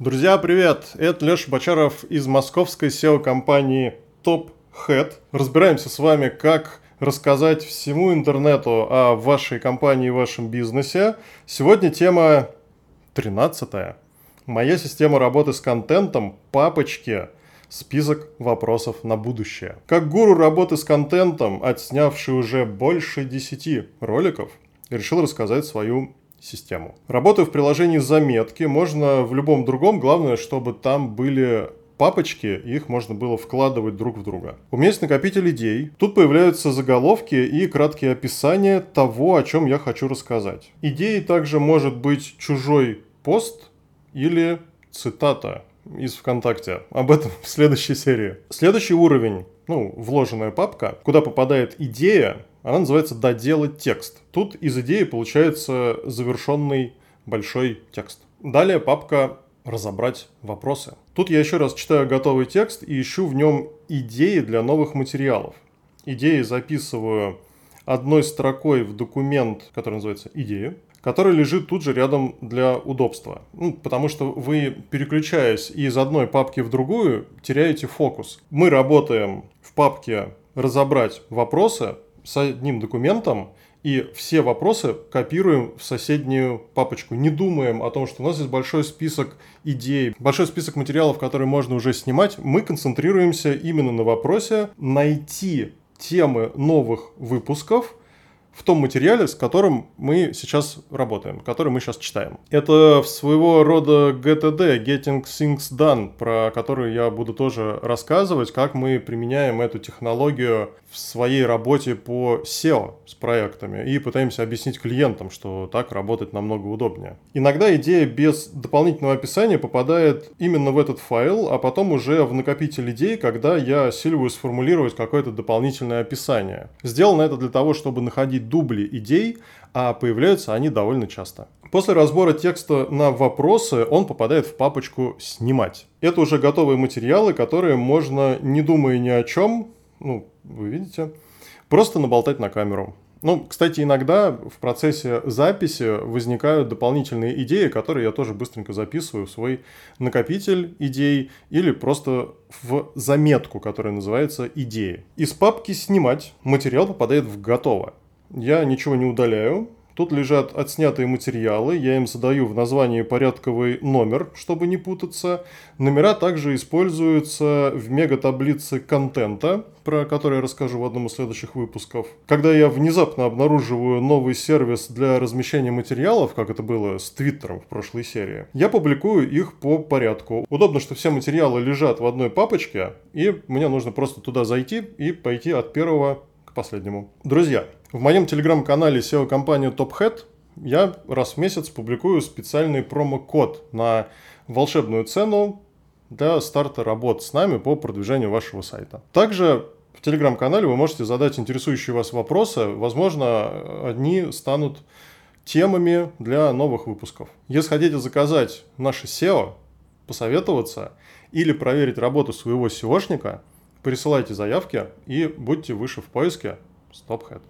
Друзья, привет! Это Леша Бочаров из московской SEO-компании Top Head. Разбираемся с вами, как рассказать всему интернету о вашей компании и вашем бизнесе. Сегодня тема 13. Моя система работы с контентом, папочки, список вопросов на будущее. Как гуру работы с контентом, отснявший уже больше 10 роликов, решил рассказать свою систему. Работаю в приложении заметки, можно в любом другом, главное, чтобы там были папочки, их можно было вкладывать друг в друга. У меня есть накопитель идей. Тут появляются заголовки и краткие описания того, о чем я хочу рассказать. Идеей также может быть чужой пост или цитата из ВКонтакте. Об этом в следующей серии. Следующий уровень, ну, вложенная папка, куда попадает идея, она называется «Доделать текст». Тут из идеи получается завершенный большой текст. Далее папка «Разобрать вопросы». Тут я еще раз читаю готовый текст и ищу в нем идеи для новых материалов. Идеи записываю одной строкой в документ, который называется «Идея», который лежит тут же рядом для удобства. Ну, потому что вы, переключаясь из одной папки в другую, теряете фокус. Мы работаем в папке «Разобрать вопросы», с одним документом и все вопросы копируем в соседнюю папочку. Не думаем о том, что у нас есть большой список идей, большой список материалов, которые можно уже снимать. Мы концентрируемся именно на вопросе найти темы новых выпусков – в том материале, с которым мы сейчас работаем, который мы сейчас читаем. Это своего рода GTD, Getting Things Done, про который я буду тоже рассказывать, как мы применяем эту технологию в своей работе по SEO с проектами и пытаемся объяснить клиентам, что так работать намного удобнее. Иногда идея без дополнительного описания попадает именно в этот файл, а потом уже в накопитель идей, когда я осиливаю сформулировать какое-то дополнительное описание. Сделано это для того, чтобы находить дубли идей, а появляются они довольно часто. После разбора текста на вопросы он попадает в папочку «Снимать». Это уже готовые материалы, которые можно, не думая ни о чем, ну, вы видите, просто наболтать на камеру. Ну, кстати, иногда в процессе записи возникают дополнительные идеи, которые я тоже быстренько записываю в свой накопитель идей или просто в заметку, которая называется «Идеи». Из папки «Снимать» материал попадает в «Готово». Я ничего не удаляю. Тут лежат отснятые материалы, я им задаю в названии порядковый номер, чтобы не путаться. Номера также используются в мега-таблице контента, про который я расскажу в одном из следующих выпусков. Когда я внезапно обнаруживаю новый сервис для размещения материалов, как это было с Твиттером в прошлой серии, я публикую их по порядку. Удобно, что все материалы лежат в одной папочке, и мне нужно просто туда зайти и пойти от первого к последнему. Друзья, в моем телеграм-канале SEO-компании TopHead я раз в месяц публикую специальный промокод на волшебную цену для старта работ с нами по продвижению вашего сайта. Также в телеграм-канале вы можете задать интересующие вас вопросы. Возможно, одни станут темами для новых выпусков. Если хотите заказать наше SEO, посоветоваться или проверить работу своего SEOшника – Присылайте заявки и будьте выше в поиске StopHead.